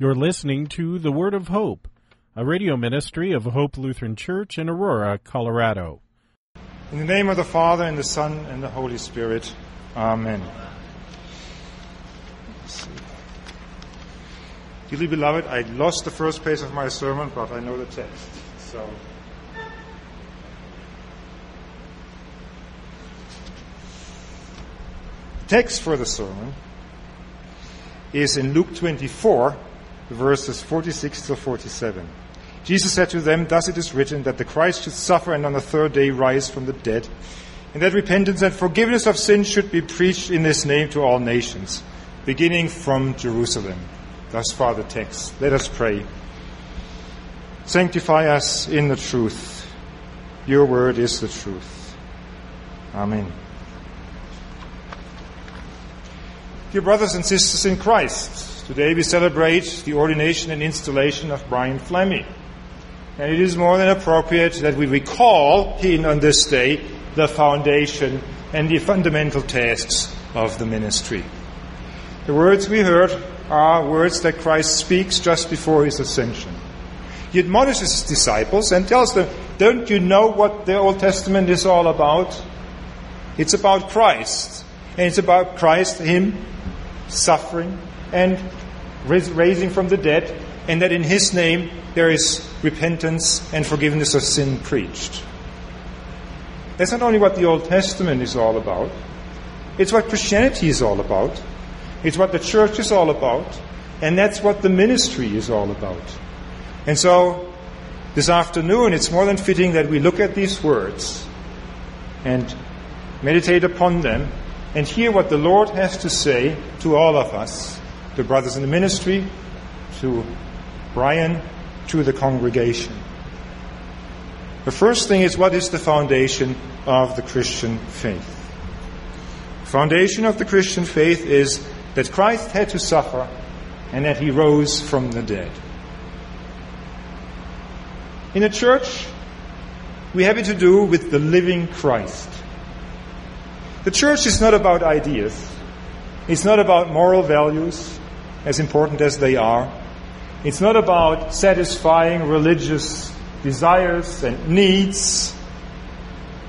You're listening to The Word of Hope, a radio ministry of Hope Lutheran Church in Aurora, Colorado. In the name of the Father, and the Son, and the Holy Spirit. Amen. Dearly beloved, I lost the first page of my sermon, but I know the text. So. The text for the sermon is in Luke 24, verses 46 to 47. Jesus said to them, Thus it is written that the Christ should suffer and on the third day rise from the dead, and that repentance and forgiveness of sins should be preached in this name to all nations, beginning from Jerusalem. Thus far the text. Let us pray. Sanctify us in the truth. Your word is the truth. Amen. Dear brothers and sisters in Christ, today we celebrate the ordination and installation of Brian Fleming. And it is more than appropriate that we recall in on this day the foundation and the fundamental tasks of the ministry. The words we heard are words that Christ speaks just before his ascension. He admonishes his disciples and tells them, Don't you know what the Old Testament is all about? It's about Christ. And it's about Christ, Him suffering and raising from the dead, and that in His name there is repentance and forgiveness of sin preached. That's not only what the Old Testament is all about, it's what Christianity is all about, it's what the church is all about, and that's what the ministry is all about. And so, this afternoon, it's more than fitting that we look at these words and meditate upon them and hear what the Lord has to say to all of us, to brothers in the ministry, to Brian, to the congregation. The first thing is what is the foundation of the Christian faith? The foundation of the Christian faith is that Christ had to suffer and that he rose from the dead. In a church, we have it to do with the living Christ. The church is not about ideas. It's not about moral values, as important as they are. It's not about satisfying religious desires and needs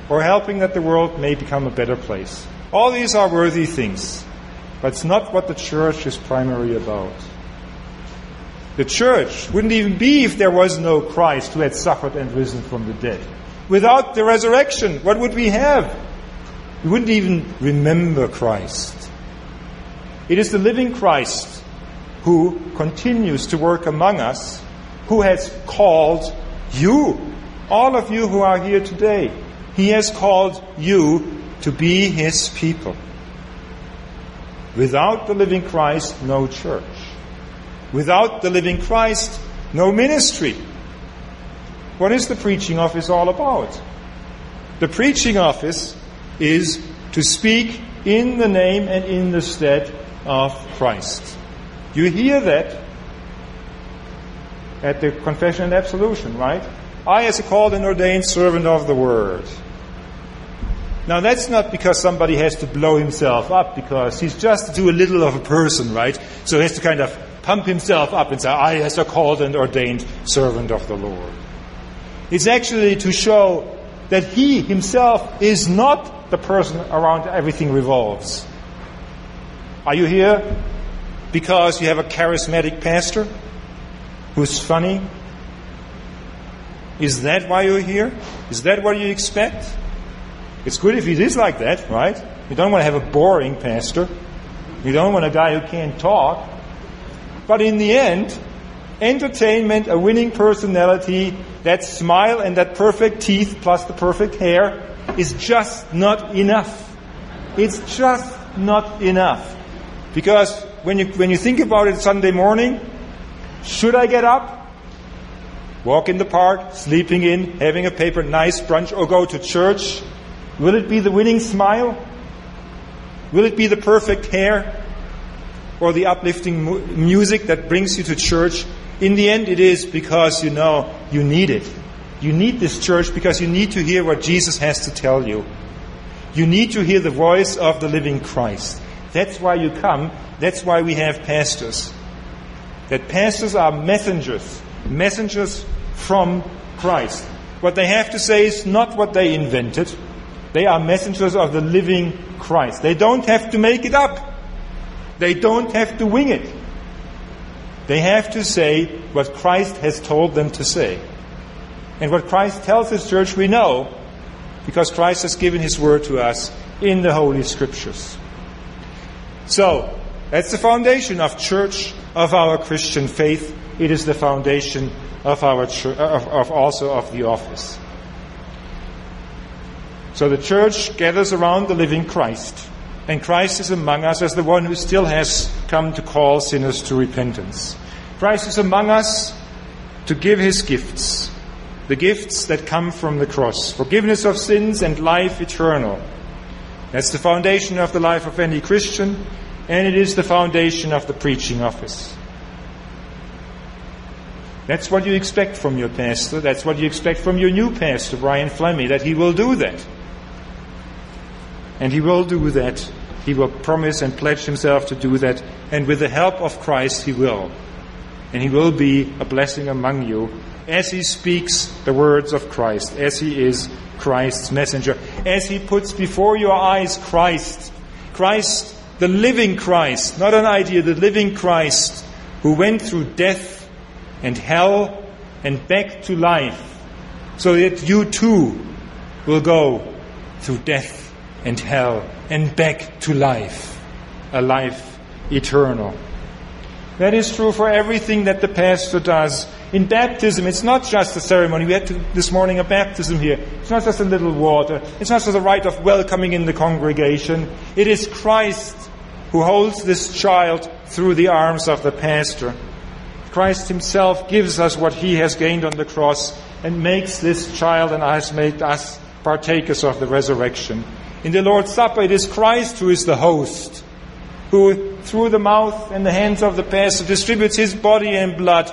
or helping that the world may become a better place. All these are worthy things, but it's not what the church is primarily about. The church wouldn't even be if there was no Christ who had suffered and risen from the dead. Without the resurrection, what would we have? We wouldn't even remember Christ. It is the living Christ who continues to work among us, who has called you, all of you who are here today. He has called you to be His people. Without the living Christ, no church. Without the living Christ, no ministry. What is the preaching office all about? The preaching office is to speak in the name and in the stead of Christ. You hear that at the confession and absolution, right? I, as a called and ordained servant of the word. Now, that's not because somebody has to blow himself up, because he's just too little of a person, right? So he has to kind of pump himself up and say, I, as a called and ordained servant of the Lord. It's actually to show that he himself is not the person around everything revolves. Are you here because you have a charismatic pastor who's funny? Is that why you're here? Is that what you expect? It's good if it is like that, right? You don't want to have a boring pastor. You don't want a guy who can't talk. But in the end, entertainment, a winning personality, that smile and that perfect teeth plus the perfect hair is just not enough. It's just not enough. Because when you, when you think about it Sunday morning, should I get up? Walk in the park, sleeping in, having a paper, nice brunch, or go to church? Will it be the winning smile? Will it be the perfect hair? Or the uplifting mu- music that brings you to church? In the end, it is because you know you need it. You need this church because you need to hear what Jesus has to tell you. You need to hear the voice of the living Christ. That's why you come. That's why we have pastors. that pastors are messengers, messengers from Christ. What they have to say is not what they invented. They are messengers of the living Christ. They don't have to make it up. They don't have to wing it. They have to say what Christ has told them to say. And what Christ tells his church, we know because Christ has given his word to us in the Holy Scriptures. So, that's the foundation of church, of our Christian faith. It is the foundation of our church, uh, of, of also of the office. So the church gathers around the living Christ, and Christ is among us as the one who still has come to call sinners to repentance. Christ is among us to give his gifts, the gifts that come from the cross, forgiveness of sins and life eternal. That's the foundation of the life of any Christian, and it is the foundation of the preaching office. That's what you expect from your pastor. That's what you expect from your new pastor, Brian Fleming, that he will do that. And he will do that. He will promise and pledge himself to do that. And with the help of Christ, he will. And he will be a blessing among you as he speaks the words of Christ, as he is Christ's messenger, as he puts before your eyes Christ. Christ, the living Christ, not an idea, the living Christ who went through death and hell and back to life so that you too will go through death and hell and back to life, a life eternal. That is true for everything that the pastor does. In baptism, it's not just a ceremony. We had to, this morning a baptism here. It's not just a little water. It's not just a rite of welcoming in the congregation. It is Christ who holds this child through the arms of the pastor. Christ himself gives us what he has gained on the cross and makes this child and has made us partakers of the resurrection. In the Lord's Supper, it is Christ who is the host, who, through the mouth and the hands of the pastor, distributes his body and blood,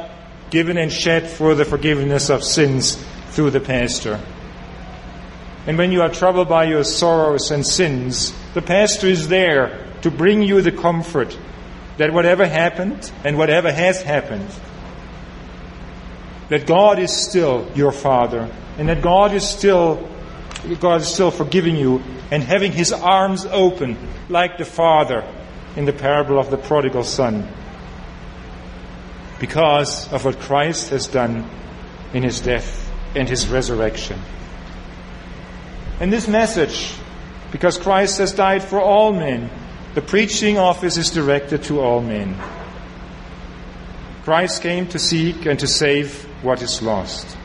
given and shed for the forgiveness of sins through the pastor. And when you are troubled by your sorrows and sins, the pastor is there to bring you the comfort that whatever happened and whatever has happened, that God is still your Father, and that God is still God is still forgiving you and having his arms open like the Father in the parable of the prodigal son because of what Christ has done in his death and his resurrection. And this message, because Christ has died for all men, the preaching office is directed to all men. Christ came to seek and to save what is lost.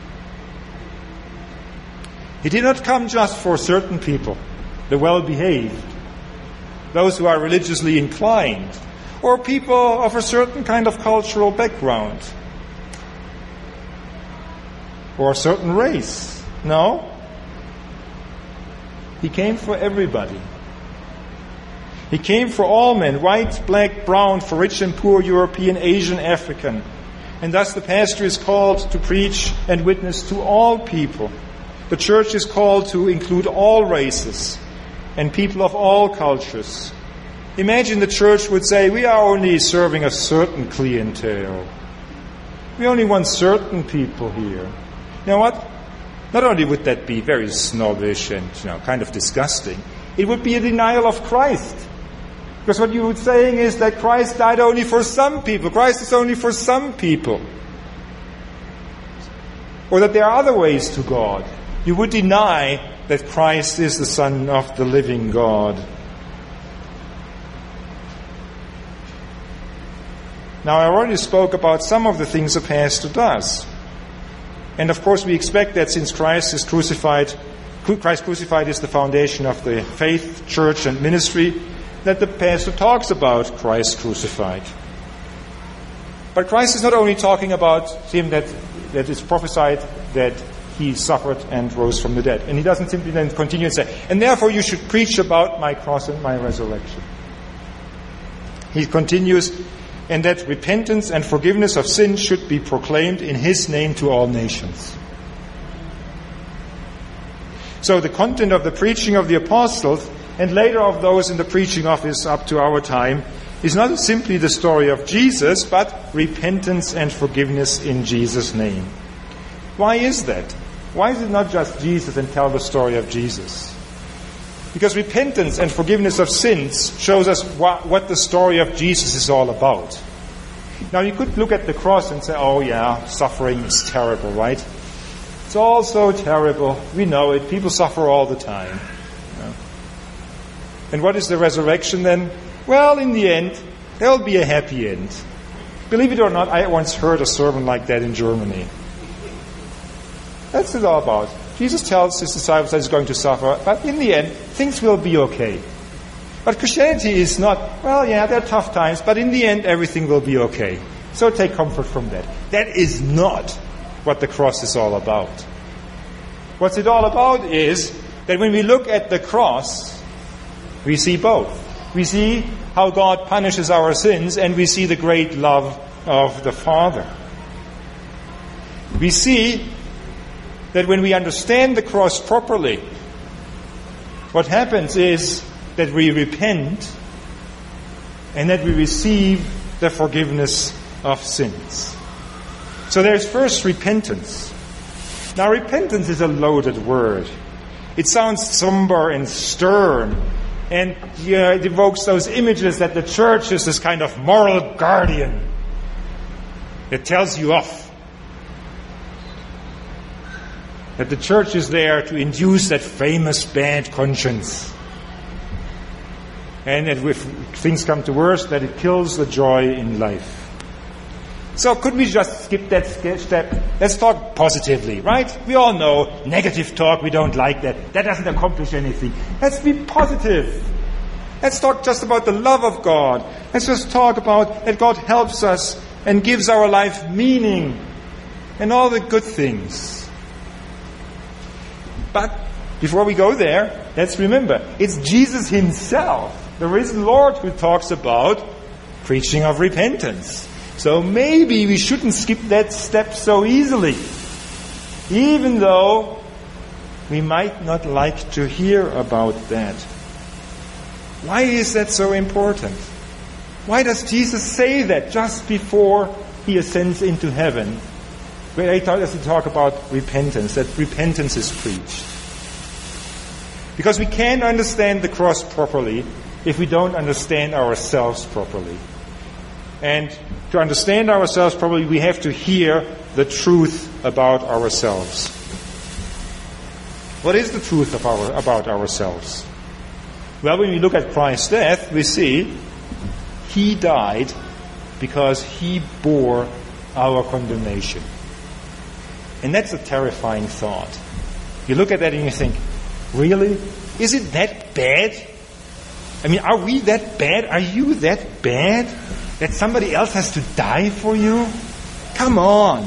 He did not come just for certain people, the well behaved, those who are religiously inclined, or people of a certain kind of cultural background, or a certain race. No. He came for everybody. He came for all men, white, black, brown, for rich and poor, European, Asian, African. And thus the pastor is called to preach and witness to all people. The church is called to include all races and people of all cultures. Imagine the church would say, We are only serving a certain clientele. We only want certain people here. You know what? Not only would that be very snobbish and you know, kind of disgusting, it would be a denial of Christ. Because what you would saying is that Christ died only for some people. Christ is only for some people. Or that there are other ways to God you would deny that Christ is the Son of the living God. Now, I already spoke about some of the things a pastor does. And of course, we expect that since Christ is crucified, Christ crucified is the foundation of the faith, church, and ministry, that the pastor talks about Christ crucified. But Christ is not only talking about him that, that is prophesied that he suffered and rose from the dead. And he doesn't simply then continue and say, and therefore you should preach about my cross and my resurrection. He continues, and that repentance and forgiveness of sin should be proclaimed in his name to all nations. So the content of the preaching of the apostles, and later of those in the preaching office up to our time, is not simply the story of Jesus, but repentance and forgiveness in Jesus' name. Why is that? Why is it not just Jesus and tell the story of Jesus? Because repentance and forgiveness of sins shows us what, what the story of Jesus is all about. Now, you could look at the cross and say, oh, yeah, suffering is terrible, right? It's all so terrible. We know it. People suffer all the time. And what is the resurrection then? Well, in the end, there'll be a happy end. Believe it or not, I once heard a sermon like that in Germany. That's what it's all about. Jesus tells his disciples that he's going to suffer, but in the end, things will be okay. But Christianity is not, well, yeah, there are tough times, but in the end, everything will be okay. So take comfort from that. That is not what the cross is all about. What's it all about is that when we look at the cross, we see both. We see how God punishes our sins, and we see the great love of the Father. We see that when we understand the cross properly, what happens is that we repent and that we receive the forgiveness of sins. So there's first repentance. Now, repentance is a loaded word. It sounds somber and stern, and you know, it evokes those images that the church is this kind of moral guardian that tells you off. That the church is there to induce that famous bad conscience. And that if things come to worse, that it kills the joy in life. So could we just skip that step? Let's talk positively, right? We all know negative talk, we don't like that. That doesn't accomplish anything. Let's be positive. Let's talk just about the love of God. Let's just talk about that God helps us and gives our life meaning and all the good things. But before we go there, let's remember it's Jesus Himself, the risen Lord, who talks about preaching of repentance. So maybe we shouldn't skip that step so easily, even though we might not like to hear about that. Why is that so important? Why does Jesus say that just before he ascends into heaven? He does he talk about repentance, that repentance is preached. Because we can't understand the cross properly if we don't understand ourselves properly. And to understand ourselves properly, we have to hear the truth about ourselves. What is the truth our, about ourselves? Well, when we look at Christ's death, we see he died because he bore our condemnation. And that's a terrifying thought. You look at that and you think, really? Is it that bad? I mean, are we that bad? Are you that bad? that somebody else has to die for you? Come on.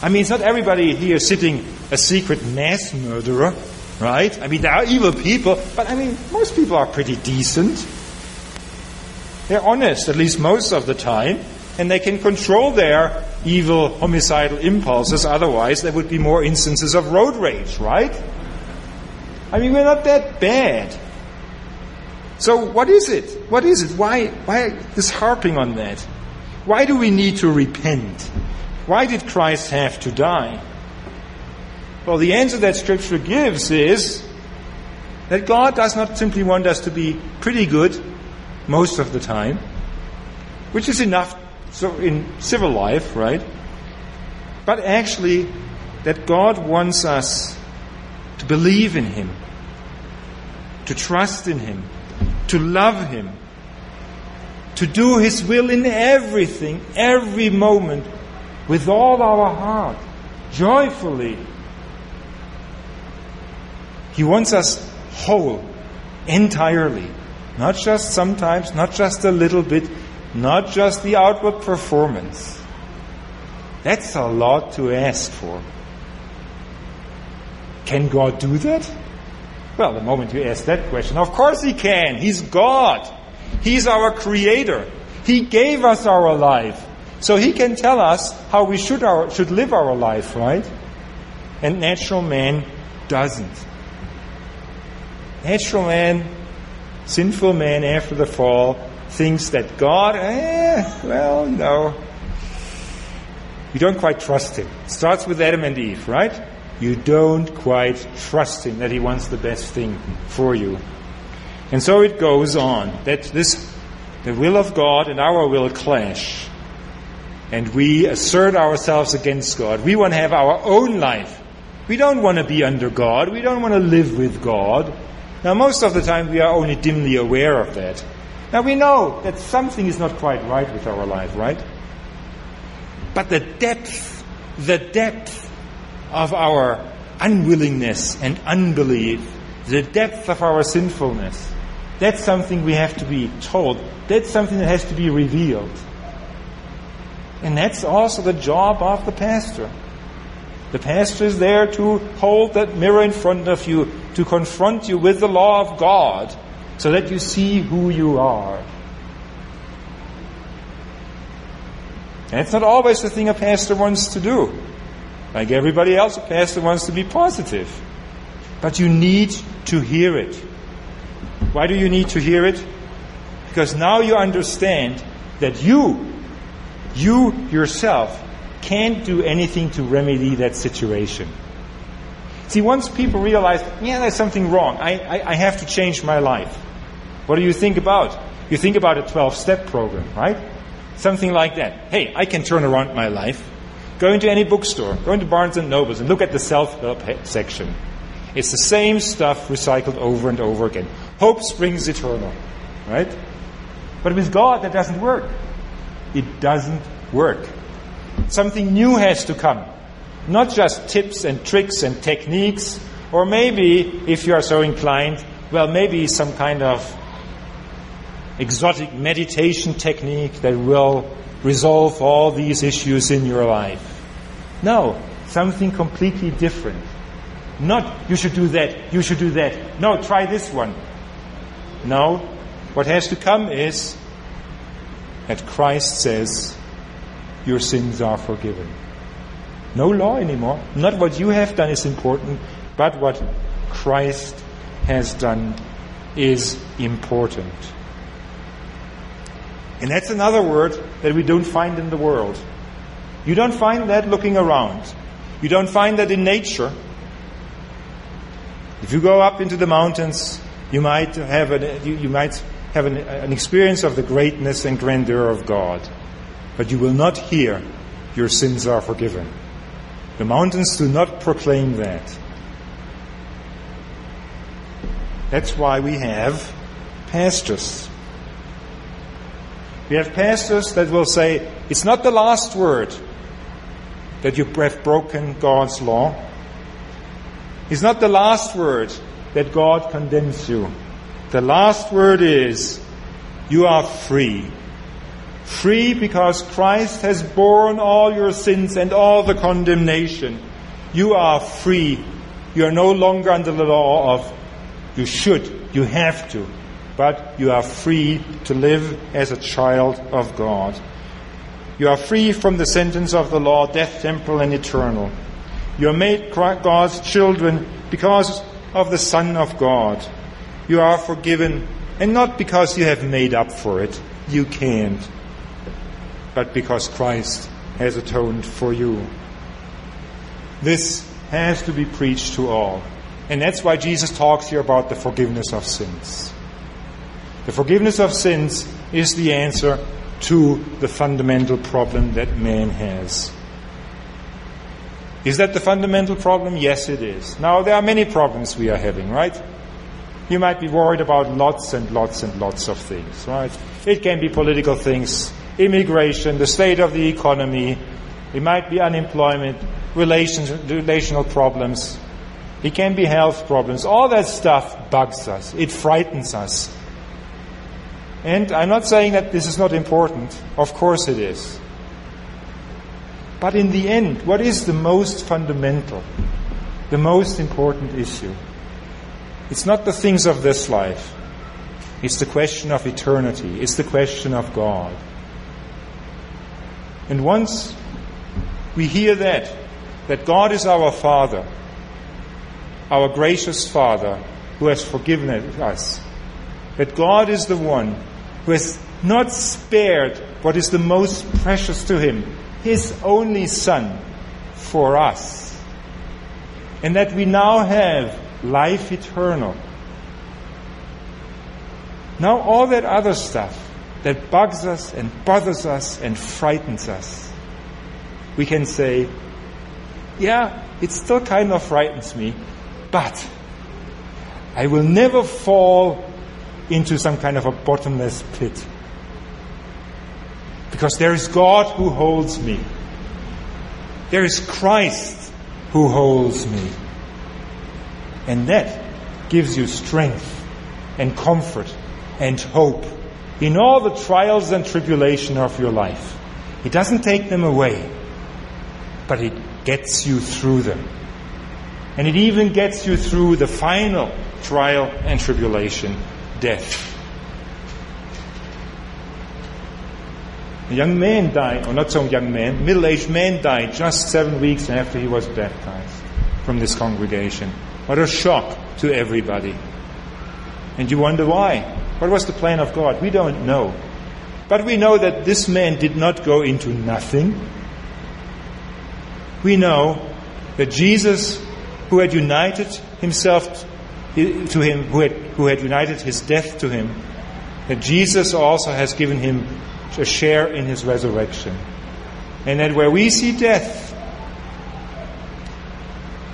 I mean, it's not everybody here sitting a secret mass murderer, right? I mean, there are evil people, but I mean, most people are pretty decent. They're honest, at least most of the time, and they can control their evil homicidal impulses. Otherwise, there would be more instances of road rage, right? I mean, we're not that bad. So what is it? What is it? Why, why this harping on that? Why do we need to repent? Why did Christ have to die? Well, the answer that Scripture gives is that God does not simply want us to be pretty good most of the time, which is enough so in civil life, right? But actually, that God wants us to believe in Him, to trust in Him, to love Him, to do His will in everything, every moment, with all our heart, joyfully. He wants us whole, entirely. Not just sometimes, not just a little bit, not just the outward performance. That's a lot to ask for. Can God do that? Well, the moment you ask that question, of course He can. He's God. He's our Creator. He gave us our life. So He can tell us how we should, our, should live our life, right? And natural man doesn't. Natural man, sinful man after the fall, thinks that God, eh, well, no. You don't quite trust him. It starts with Adam and Eve, right? You don't quite trust him that he wants the best thing for you. And so it goes on that this, the will of God and our will clash. And we assert ourselves against God. We want to have our own life. We don't want to be under God. We don't want to live with God. Now, most of the time, we are only dimly aware of that. Now, we know that something is not quite right with our life, right? But the depth, the depth of our unwillingness and unbelief, the depth of our sinfulness, that's something we have to be told. That's something that has to be revealed. And that's also the job of the pastor. The pastor is there to hold that mirror in front of you, to confront you with the law of God, so that you see who you are. And it's not always the thing a pastor wants to do. Like everybody else, a pastor wants to be positive. But you need to hear it. Why do you need to hear it? Because now you understand that you, you yourself, can't do anything to remedy that situation. See, once people realize, yeah, there's something wrong, I, I, I have to change my life. What do you think about? You think about a 12 step program, right? Something like that. Hey, I can turn around my life. Go into any bookstore, go into Barnes and Nobles and look at the self help section. It's the same stuff recycled over and over again. Hope springs eternal. Right? But with God, that doesn't work. It doesn't work. Something new has to come. Not just tips and tricks and techniques, or maybe, if you are so inclined, well, maybe some kind of exotic meditation technique that will resolve all these issues in your life. No, something completely different. Not, you should do that, you should do that. No, try this one. No, what has to come is that Christ says, your sins are forgiven. No law anymore. Not what you have done is important, but what Christ has done is important. And that's another word that we don't find in the world. You don't find that looking around. You don't find that in nature. If you go up into the mountains, you might have an, you, you might have an, an experience of the greatness and grandeur of God. But you will not hear, your sins are forgiven. The mountains do not proclaim that. That's why we have pastors. We have pastors that will say, it's not the last word that you have broken God's law. It's not the last word that God condemns you. The last word is, you are free. Free because Christ has borne all your sins and all the condemnation. You are free. You are no longer under the law of you should, you have to, but you are free to live as a child of God. You are free from the sentence of the law, death temporal and eternal. You are made God's children because of the Son of God. You are forgiven, and not because you have made up for it. You can't. But because Christ has atoned for you. This has to be preached to all. And that's why Jesus talks here about the forgiveness of sins. The forgiveness of sins is the answer to the fundamental problem that man has. Is that the fundamental problem? Yes, it is. Now, there are many problems we are having, right? You might be worried about lots and lots and lots of things, right? It can be political things, immigration, the state of the economy, it might be unemployment, relations, relational problems, it can be health problems. All that stuff bugs us. It frightens us. And I'm not saying that this is not important. Of course it is. But in the end, what is the most fundamental, the most important issue? It's not the things of this life. It's the question of eternity. It's the question of God. And once we hear that, that God is our Father, our gracious Father who has forgiven us. That God is the one who has not spared what is the most precious to him, his only son, for us. And that we now have life eternal. Now, all that other stuff that bugs us and bothers us and frightens us, we can say, yeah, it still kind of frightens me, but I will never fall into some kind of a bottomless pit. Because there is God who holds me. There is Christ who holds me. And that gives you strength and comfort and hope in all the trials and tribulation of your life. It doesn't take them away, but it gets you through them. And it even gets you through the final trial and tribulation, death. A young man died, or not so young man, middle-aged man died just seven weeks after he was baptized from this congregation. What a shock to everybody. And you wonder why. What was the plan of God? We don't know. But we know that this man did not go into nothing. We know that Jesus, who had united himself to him, who had, who had united his death to him, that Jesus also has given him a share in his resurrection. And that where we see death,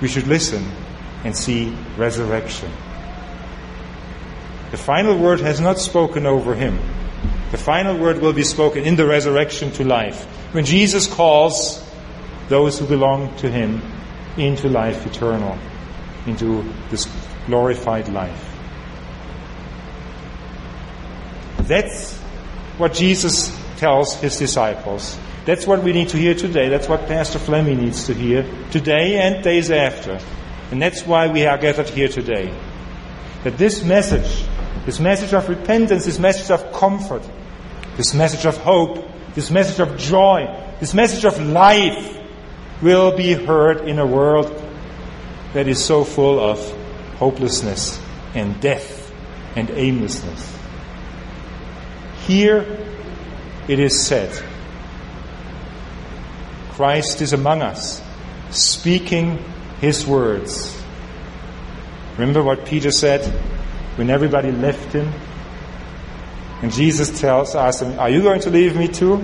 we should listen and see resurrection. The final word has not spoken over him. The final word will be spoken in the resurrection to life. When Jesus calls those who belong to him into life eternal, into this glorified life. That's what Jesus tells his disciples. That's what we need to hear today. That's what Pastor Fleming needs to hear today and days after. And that's why we are gathered here today. That this message, this message of repentance, this message of comfort, this message of hope, this message of joy, this message of life will be heard in a world that is so full of hopelessness and death and aimlessness. Here it is said, Christ is among us, speaking his words. Remember what Peter said when everybody left him? And Jesus tells us, Are you going to leave me too?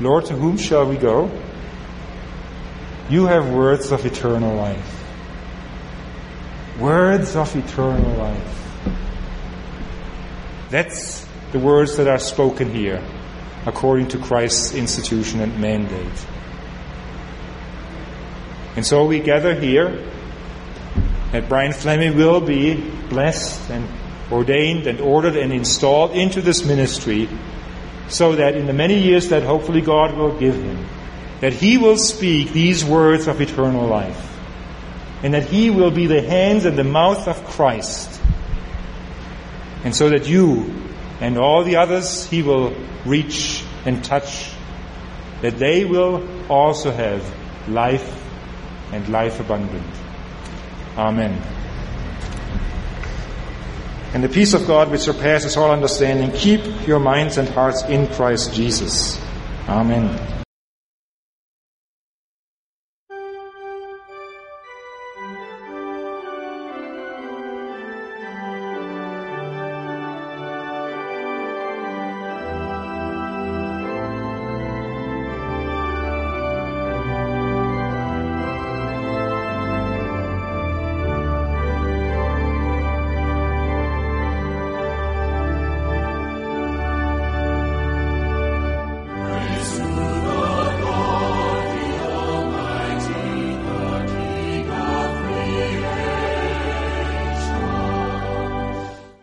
Lord, to whom shall we go? You have words of eternal life. Words of eternal life. That's the words that are spoken here according to Christ's institution and mandate. And so we gather here that Brian Fleming will be blessed and ordained and ordered and installed into this ministry so that in the many years that hopefully God will give him, that he will speak these words of eternal life and that he will be the hands and the mouth of Christ. And so that you and all the others he will reach and touch, that they will also have life and life abundant. Amen. And the peace of God which surpasses all understanding, keep your minds and hearts in Christ Jesus. Amen.